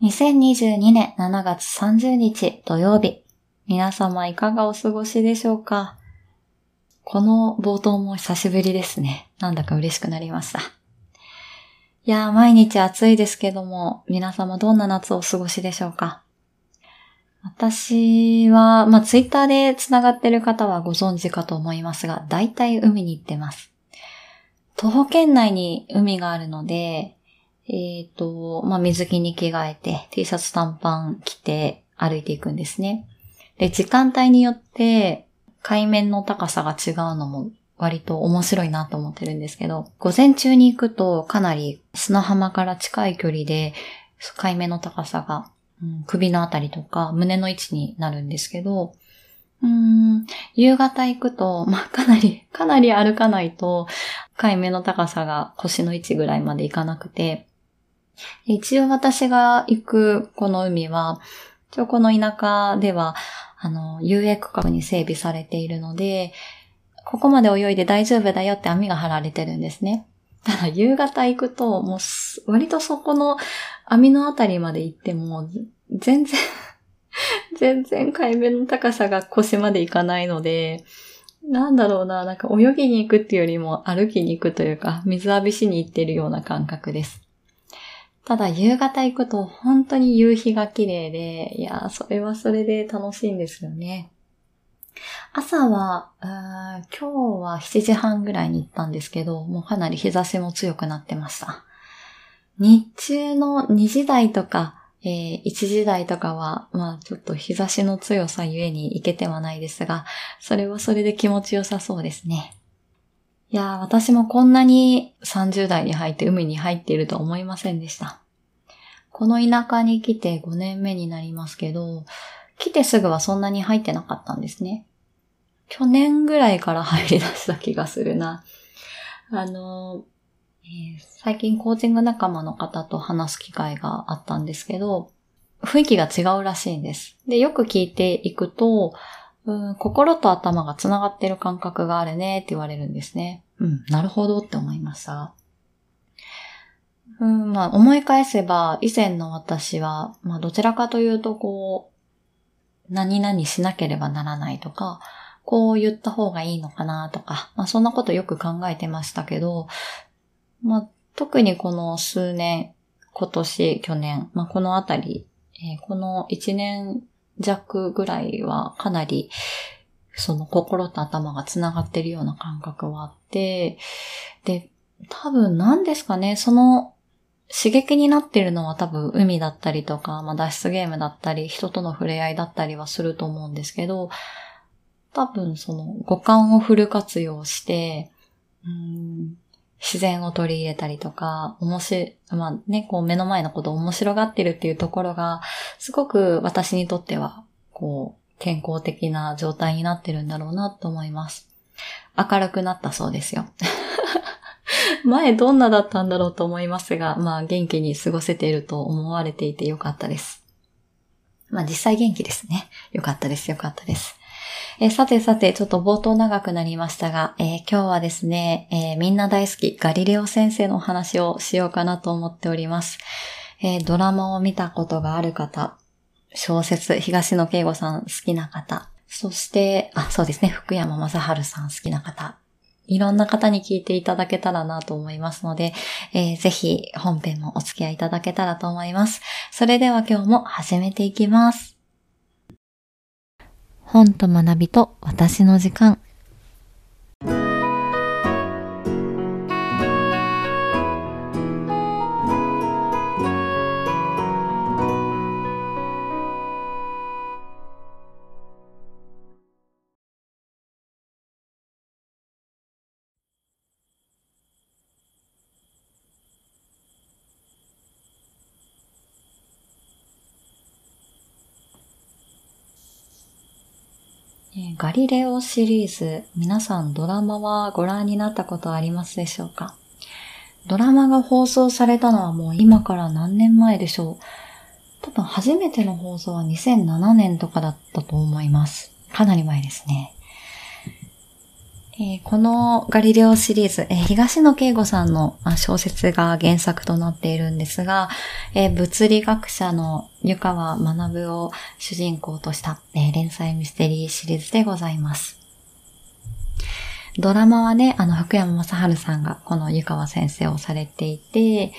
2022年7月30日土曜日。皆様いかがお過ごしでしょうか？この冒頭も久しぶりですね。なんだか嬉しくなりました。いやー、毎日暑いですけども、皆様どんな夏をお過ごしでしょうか？私は、まあ、ツイッターで繋がってる方はご存知かと思いますが、大体海に行ってます。徒歩圏内に海があるので、えっ、ー、と、まあ、水着に着替えて、T シャツ短パン着て歩いていくんですね。で、時間帯によって海面の高さが違うのも割と面白いなと思ってるんですけど、午前中に行くとかなり砂浜から近い距離で海面の高さが、うん、首のあたりとか胸の位置になるんですけど、うん、夕方行くと、まあ、かなり、かなり歩かないと、海面の高さが腰の位置ぐらいまで行かなくて、一応私が行くこの海は、一応この田舎では、あの、遊泳区画に整備されているので、ここまで泳いで大丈夫だよって網が張られてるんですね。ただ夕方行くと、もう割とそこの網のあたりまで行っても、全然全然海面の高さが腰まで行かないので、なんだろうな、なんか泳ぎに行くっていうよりも歩きに行くというか、水浴びしに行ってるような感覚です。ただ夕方行くと本当に夕日が綺麗で、いやそれはそれで楽しいんですよね。朝は、今日は7時半ぐらいに行ったんですけど、もうかなり日差しも強くなってました。日中の2時台とか、えー、1時台とかは、まあちょっと日差しの強さゆえに行けてはないですが、それはそれで気持ちよさそうですね。いやー、私もこんなに30代に入って海に入っていると思いませんでした。この田舎に来て5年目になりますけど、来てすぐはそんなに入ってなかったんですね。去年ぐらいから入り出した気がするな。あの、えー、最近コーチング仲間の方と話す機会があったんですけど、雰囲気が違うらしいんです。で、よく聞いていくと、うん、心と頭が繋がってる感覚があるねって言われるんですね。うん、なるほどって思いました。うん、まあ思い返せば、以前の私は、まあどちらかというとこう、何々しなければならないとか、こう言った方がいいのかなとか、まあそんなことよく考えてましたけど、まあ特にこの数年、今年、去年、まあこのあたり、えー、この一年弱ぐらいはかなり、その心と頭が繋がってるような感覚はあって、で、多分何ですかね、その刺激になってるのは多分海だったりとか、まあ、脱出ゲームだったり、人との触れ合いだったりはすると思うんですけど、多分その五感をフル活用して、うん自然を取り入れたりとか、面白い、まあね、こう目の前のことを面白がってるっていうところが、すごく私にとっては、こう、健康的な状態になってるんだろうなと思います。明るくなったそうですよ。前どんなだったんだろうと思いますが、まあ元気に過ごせていると思われていてよかったです。まあ実際元気ですね。よかったです、よかったです。えさてさて、ちょっと冒頭長くなりましたが、えー、今日はですね、えー、みんな大好きガリレオ先生のお話をしようかなと思っております。えー、ドラマを見たことがある方、小説、東野圭吾さん好きな方、そして、あ、そうですね、福山雅治さん好きな方、いろんな方に聞いていただけたらなと思いますので、えー、ぜひ本編もお付き合いいただけたらと思います。それでは今日も始めていきます。本と学びと私の時間。ガリレオシリーズ、皆さんドラマはご覧になったことありますでしょうか？ドラマが放送されたのはもう今から何年前でしょう？多分初めての放送は2007年とかだったと思います。かなり前ですね。えー、このガリレオシリーズ、えー、東野圭吾さんの小説が原作となっているんですが、えー、物理学者の湯川学を主人公とした、え連載ミステリーシリーズでございます。ドラマはね、あの、福山雅治さんがこの湯川先生をされていて、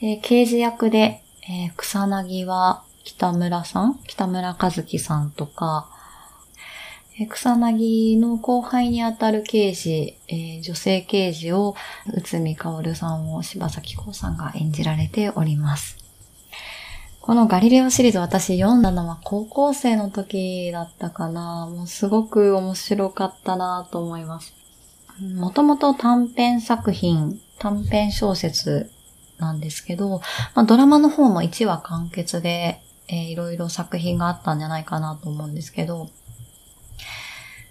え刑事役で、え草薙は北村さん？北村和樹さんとか、草薙の後輩にあたる刑事、えー、女性刑事を、内海薫さんを柴咲コウさんが演じられております。このガリレオシリーズ私読んだのは高校生の時だったかな。もうすごく面白かったなと思います。もともと短編作品、短編小説なんですけど、まあ、ドラマの方も1話完結で、えー、いろいろ作品があったんじゃないかなと思うんですけど、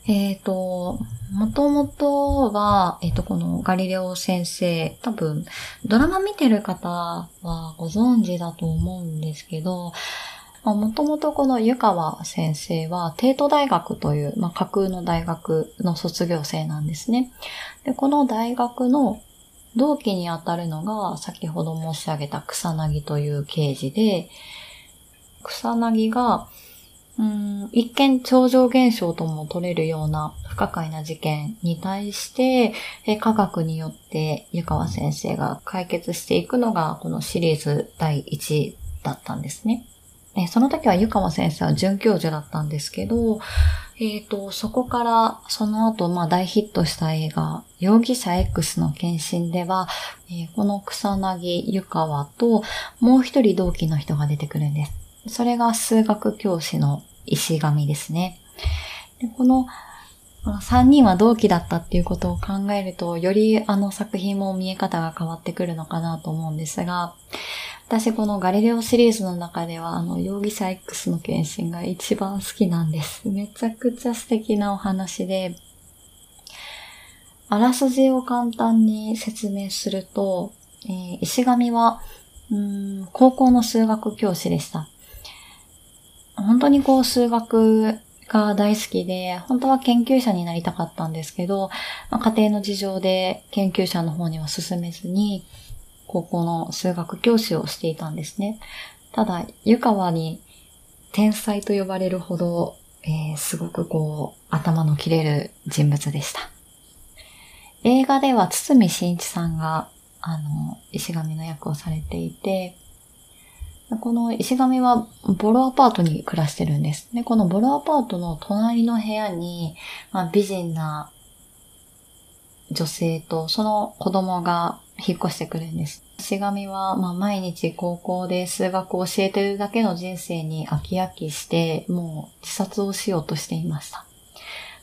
えっ、ー、と、もともとは、えっ、ー、と、このガリレオ先生、多分、ドラマ見てる方はご存知だと思うんですけど、もともとこの湯川先生は、帝都大学という、まあ、架空の大学の卒業生なんですね。で、この大学の同期にあたるのが、先ほど申し上げた草薙という刑事で、草薙が、うん一見超常現象とも取れるような不可解な事件に対して、科学によって湯川先生が解決していくのがこのシリーズ第1だったんですね。その時は湯川先生は准教授だったんですけど、えっ、ー、と、そこから、その後、まあ大ヒットした映画、容疑者 X の検診では、えー、この草薙湯川と、もう一人同期の人が出てくるんです。それが数学教師の石神ですね。でこの3人は同期だったっていうことを考えると、よりあの作品も見え方が変わってくるのかなと思うんですが、私このガリレオシリーズの中では、あの、容疑者 X の検診が一番好きなんです。めちゃくちゃ素敵なお話で、あらすじを簡単に説明すると、えー、石神は、うん高校の数学教師でした。本当にこう数学が大好きで、本当は研究者になりたかったんですけど、まあ、家庭の事情で研究者の方には進めずに、高校の数学教師をしていたんですね。ただ、湯川に天才と呼ばれるほど、えー、すごくこう、頭の切れる人物でした。映画では堤真一さんが、あの、石神の役をされていて、この石神はボロアパートに暮らしてるんです。で、このボロアパートの隣の部屋に、まあ、美人な女性とその子供が引っ越してくるんです。石神は、まあ、毎日高校で数学を教えてるだけの人生に飽き飽きして、もう自殺をしようとしていました。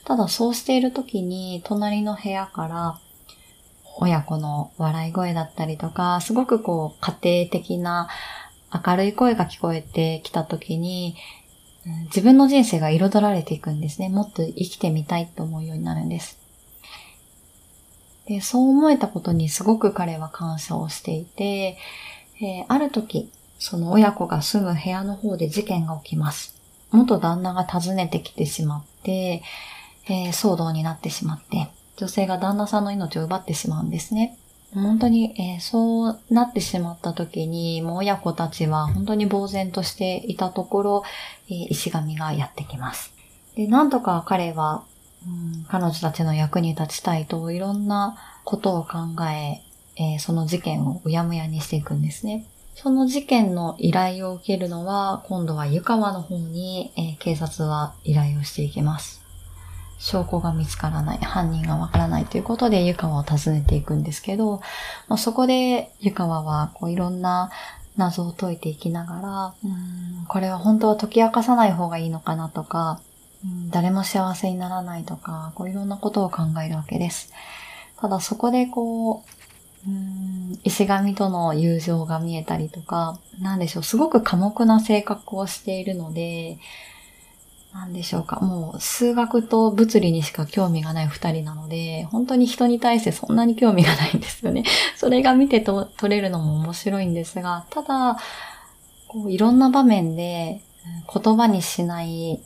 ただそうしている時に、隣の部屋から、親子の笑い声だったりとか、すごくこう、家庭的な明るい声が聞こえてきた時に、自分の人生が彩られていくんですね。もっと生きてみたいと思うようになるんです。で、そう思えたことにすごく彼は感謝をしていて、えー、ある時、その親子が住む部屋の方で事件が起きます。元旦那が訪ねてきてしまって、えー、騒動になってしまって、女性が旦那さんの命を奪ってしまうんですね。本当に、えー、そうなってしまった時に、もう親子たちは本当に呆然としていたところ、えー、石神がやってきます。で、なんとか彼は、うん、彼女たちの役に立ちたいといろんなことを考え、えー、その事件をうやむやにしていくんですね。その事件の依頼を受けるのは、今度は湯川の方に、えー、警察は依頼をしていきます。証拠が見つからない、犯人がわからないということで湯川を訪ねていくんですけど、まあ、そこで湯川はこういろんな謎を解いていきながら、うんこれは本当は解き明かさない方がいいのかなとか、うん、誰も幸せにならないとか、こういろんなことを考えるわけです。ただそこでこう、うん石神との友情が見えたりとか、なんでしょう、すごく寡黙な性格をしているので、なんでしょうか。もう数学と物理にしか興味がない二人なので、本当に人に対してそんなに興味がないんですよね。それが見てと取れるのも面白いんですが、ただ、こういろんな場面で言葉にしない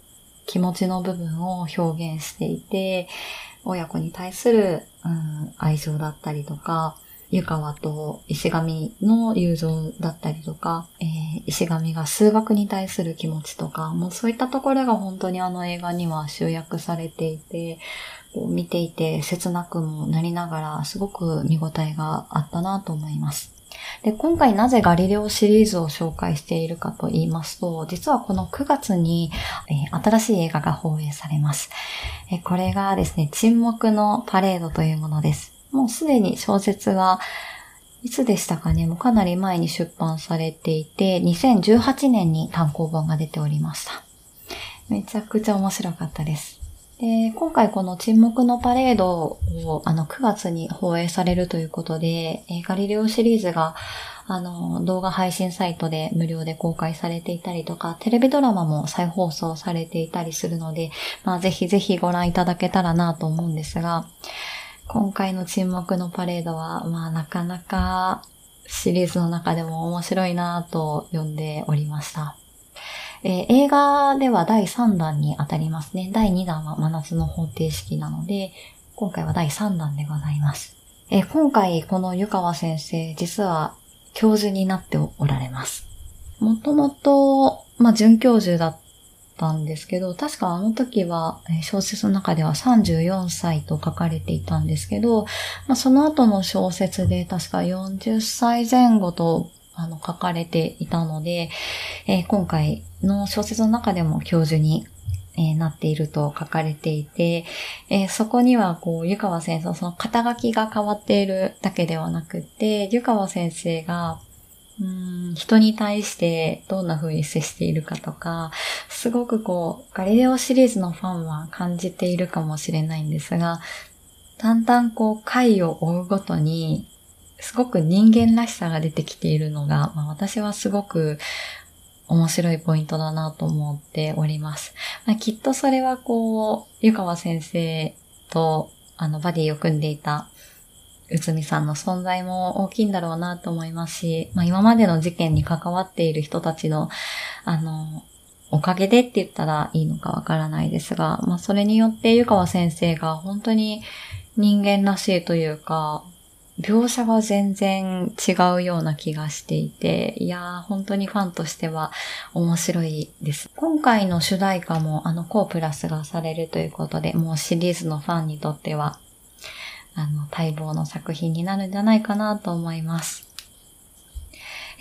気持ちの部分を表現していて、親子に対する、うん、愛情だったりとか、湯川と石神の友情だったりとか、えー、石神が数学に対する気持ちとか、もうそういったところが本当にあの映画には集約されていて、こう見ていて切なくもなりながら、すごく見応えがあったなと思います。で、今回なぜガリレオシリーズを紹介しているかと言いますと、実はこの9月に、えー、新しい映画が放映されます、えー、これがですね、沈黙のパレードというものです。もうすでに小説はいつでしたかね？もうかなり前に出版されていて、2018年に単行本が出ておりました。めちゃくちゃ面白かったです。で今回この沈黙のパレードをあの9月に放映されるということで、ガリレオシリーズがあの動画配信サイトで無料で公開されていたりとか、テレビドラマも再放送されていたりするので、まあぜひぜひご覧いただけたらなと思うんですが、今回の沈黙のパレードは、まあなかなかシリーズの中でも面白いなと呼んでおりました。えー、映画では第3弾に当たりますね。第2弾は真夏の方程式なので、今回は第3弾でございます。えー、今回この湯川先生、実は教授になっておられます。もともと、まあ、准教授だったんですけど、確かあの時は小説の中では34歳と書かれていたんですけど、まあ、その後の小説で確か40歳前後とあの書かれていたので、えー、今回の小説の中でも教授にえ、なっていると書かれていて、えー、そこには、こう、湯川先生、その肩書きが変わっているだけではなくて、湯川先生が、うん人に対してどんな風に接しているかとか、すごくこう、ガリレオシリーズのファンは感じているかもしれないんですが、だんだんこう、回を追うごとに、すごく人間らしさが出てきているのが、まあ、私はすごく面白いポイントだなと思っております。まあ、きっとそれはこう、湯川先生とあのバディを組んでいた内海さんの存在も大きいんだろうなと思いますし、まあ、今までの事件に関わっている人たちの、あの、おかげでって言ったらいいのかわからないですが、まあ、それによって湯川先生が本当に人間らしいというか、描写が全然違うような気がしていて、いやー、本当にファンとしては面白いです。今回の主題歌もあの、コープラスがされるということで、もうシリーズのファンにとってはあの、待望の作品になるんじゃないかなと思います。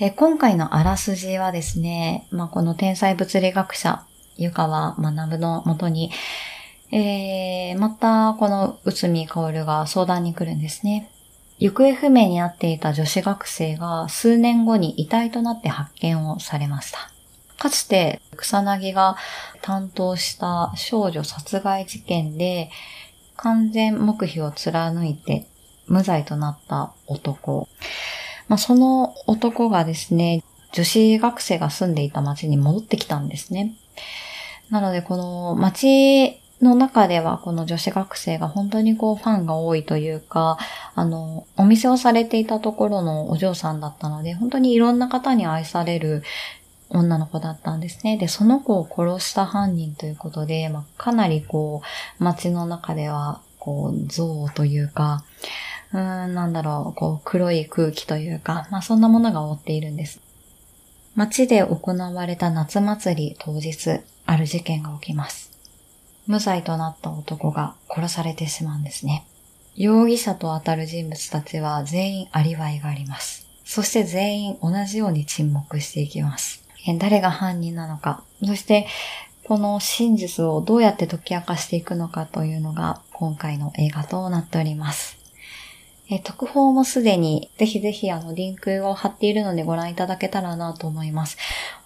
え今回のあらすじはですね、まあ、この天才物理学者、湯川学のもとに、えー、またこの内海薫が相談に来るんですね。行方不明になっていた女子学生が数年後に遺体となって発見をされました。かつて草薙が担当した少女殺害事件で、完全黙秘を貫いて無罪となった男。まあ、その男がですね、女子学生が住んでいた町に戻ってきたんですね。なので、この町の中ではこの女子学生が本当にこうファンが多いというか、あの、お店をされていたところのお嬢さんだったので、本当にいろんな方に愛される女の子だったんですね。で、その子を殺した犯人ということで、まあ、かなりこう、街の中では、こう、像というか、うーん、なんだろう、こう、黒い空気というか、まあ、そんなものが覆っているんです。街で行われた夏祭り当日、ある事件が起きます。無罪となった男が殺されてしまうんですね。容疑者と当たる人物たちは全員アリバイがあります。そして全員同じように沈黙していきます。誰が犯人なのか、そしてこの真実をどうやって解き明かしていくのかというのが今回の映画となっております。え特報もすでにぜひぜひあのリンクを貼っているのでご覧いただけたらなと思います。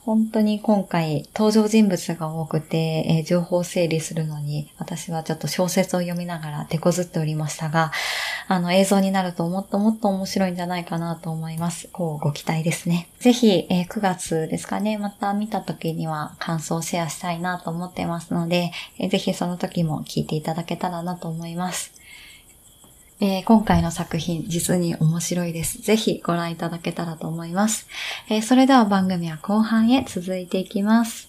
本当に今回登場人物が多くて、え、情報整理するのに私はちょっと小説を読みながら手こずっておりましたが、あの映像になるともっともっと面白いんじゃないかなと思います。こうご期待ですね。ぜひ、え、9月ですかね、また見た時には感想をシェアしたいなと思ってますので、えー、ぜひその時も聞いていただけたらなと思います。えー、今回の作品、実に面白いです。ぜひご覧いただけたらと思います。えー、それでは番組は後半へ続いていきます。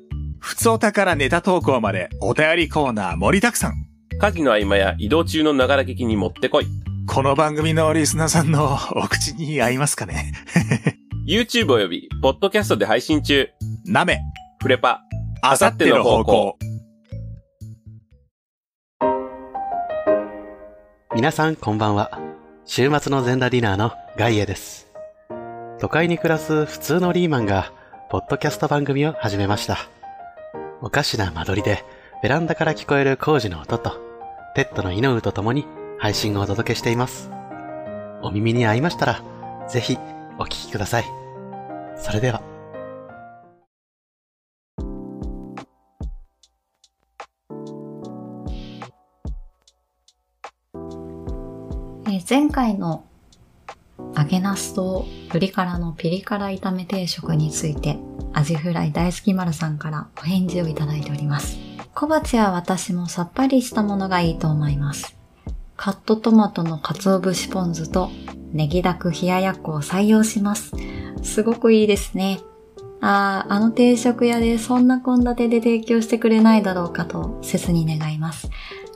ふつおたからネタ投稿までお便りコーナー盛りだくさん。家事の合間や移動中のながら聞きにもってこい。この番組のリスナーさんのお口に合いますかね？YouTube および、ポッドキャストで配信中。なめ、フレパ、あさっての方向。皆さんこんばんは。週末の全裸ディナーのガイエです。都会に暮らす普通のリーマンが、ポッドキャスト番組を始めました。おかしな間取りで、ベランダから聞こえる工事の音と、ペットのイノウと共に配信をお届けしています。お耳に合いましたら、ぜひお聞きください。それでは。前回の揚げナスとブリ辛のピリ辛炒め定食について、アジフライ大好き丸さんからお返事をいただいております。小鉢は私もさっぱりしたものがいいと思います。カットトマトの鰹節ポン酢とネギダク冷ややっこを採用します。すごくいいですね。ああ、あの定食屋でそんな献立で提供してくれないだろうかと切に願います。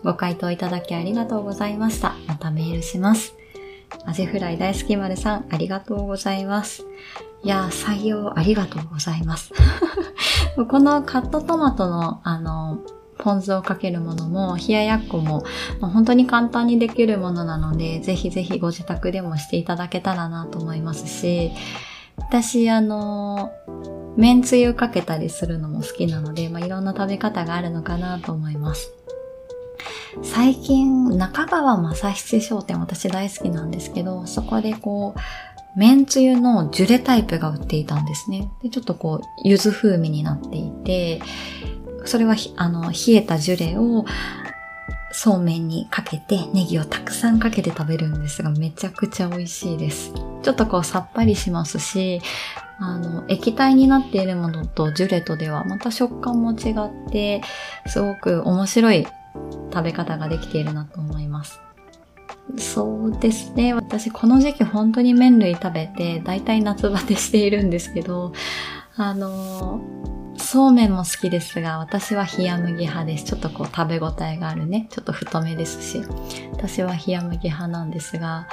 ご回答いただきありがとうございました。またメールします。アジフライ大好き丸さん、ありがとうございます。いやー、採用ありがとうございます。このカットトマトの、あの、ポン酢をかけるものも、冷ややっこも、まあ本当に簡単にできるものなので、ぜひぜひご自宅でもしていただけたらなと思いますし、私、あの、めんつゆかけたりするのも好きなので、まあ、いろんな食べ方があるのかなと思います。最近、中川正七商店、私大好きなんですけど、そこでこう、めんつゆのジュレタイプが売っていたんですね。で、ちょっとこう、柚子風味になっていて、それは、あの、冷えたジュレを、そうめんにかけて、ネギをたくさんかけて食べるんですが、めちゃくちゃ美味しいです。ちょっとこう、さっぱりしますし、あの、液体になっているものとジュレとではまた食感も違って、すごく面白い食べ方ができているなと思います。そうですね。私この時期本当に麺類食べて、だいたい夏バテしているんですけど、あの、そうめんも好きですが、私は冷麦派です。ちょっとこう食べ応えがあるね。ちょっと太めですし。私は冷麦派なんですが、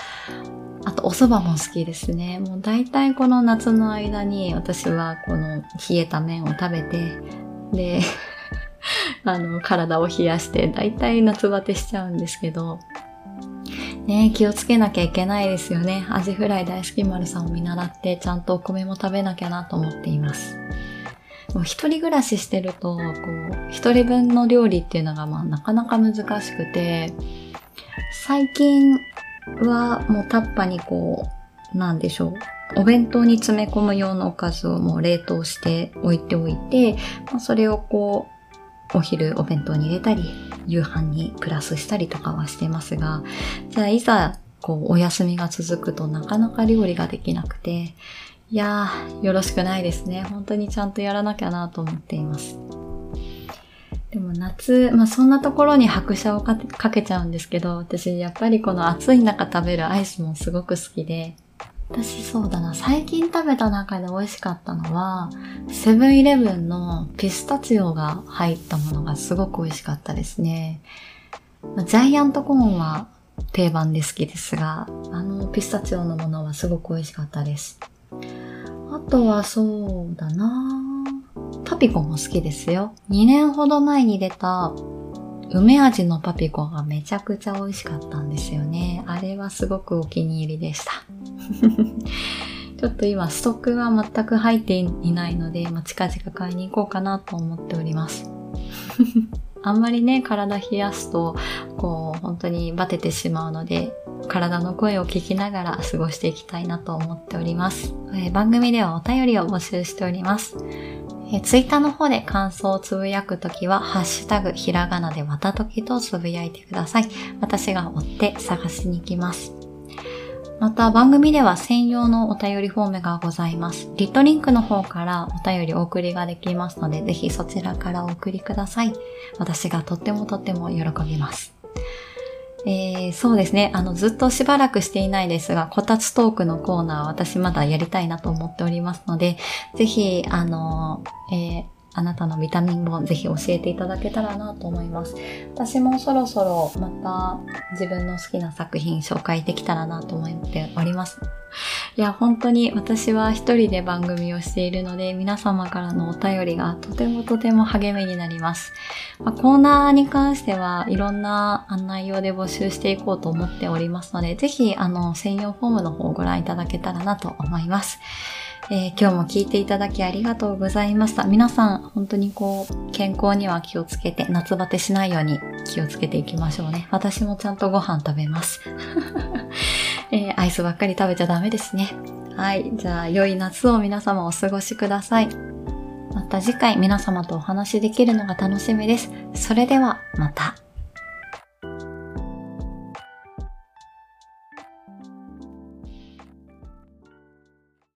あとお蕎麦も好きですね。もう大体この夏の間に私はこの冷えた麺を食べて、で、あの、体を冷やして、大体夏バテしちゃうんですけど、ね気をつけなきゃいけないですよね。アジフライ大好き丸さんを見習って、ちゃんとお米も食べなきゃなと思っています。もう一人暮らししてると、こう、一人分の料理っていうのがまあなかなか難しくて、最近はもうタッパにこう、なんでしょう。お弁当に詰め込む用のおかずをもう冷凍して置いておいて、まあ、それをこう、お昼お弁当に入れたり、夕飯にプラスしたりとかはしてますが、じゃあいざ、こう、お休みが続くとなかなか料理ができなくて、いやー、よろしくないですね。本当にちゃんとやらなきゃなと思っています。でも夏、まあそんなところに拍車をかけかけちゃうんですけど、私やっぱりこの暑い中食べるアイスもすごく好きで、私そうだな、最近食べた中で美味しかったのは、セブンイレブンのピスタチオが入ったものがすごく美味しかったですね。ジャイアントコーンは定番で好きですが、あのピスタチオのものはすごく美味しかったです。あとはそうだなパピコも好きですよ。2年ほど前に出た梅味のパピコがめちゃくちゃ美味しかったんですよね。あれはすごくお気に入りでした。ちょっと今ストックが全く入っていないので、まあ、近々買いに行こうかなと思っております。あんまりね、体冷やすと、こう、本当にバテてしまうので、体の声を聞きながら過ごしていきたいなと思っております。えー番組ではお便りを募集しております。えー、ツイッターの方で感想をつぶやくときは、ハッシュタグ、ひらがなでわたときとつぶやいてください。私が追って探しに行きます。また番組では専用のお便りフォームがございます。リットリンクの方からお便りお送りができますので、ぜひそちらからお送りください。私がとってもとっても喜びます。えー、そうですね。あの、ずっとしばらくしていないですが、こたつトークのコーナー私まだやりたいなと思っておりますので、ぜひ、あの、えー、あなたのビタミンをぜひ教えていただけたらなと思います。私もそろそろまた自分の好きな作品紹介できたらなと思っております。いや、本当に私は一人で番組をしているので、皆様からのお便りがとてもとても励みになります。まあ、コーナーに関してはいろんな内容で募集していこうと思っておりますので、ぜひ、あの、専用フォームの方をご覧いただけたらなと思います。えー、今日も聞いていただきありがとうございました。皆さん、本当にこう、健康には気をつけて、夏バテしないように気をつけていきましょうね。私もちゃんとご飯食べます。えー、アイスばっかり食べちゃダメですね。はい。じゃあ、良い夏を皆様お過ごしください。また次回皆様とお話しできるのが楽しみです。それでは、また。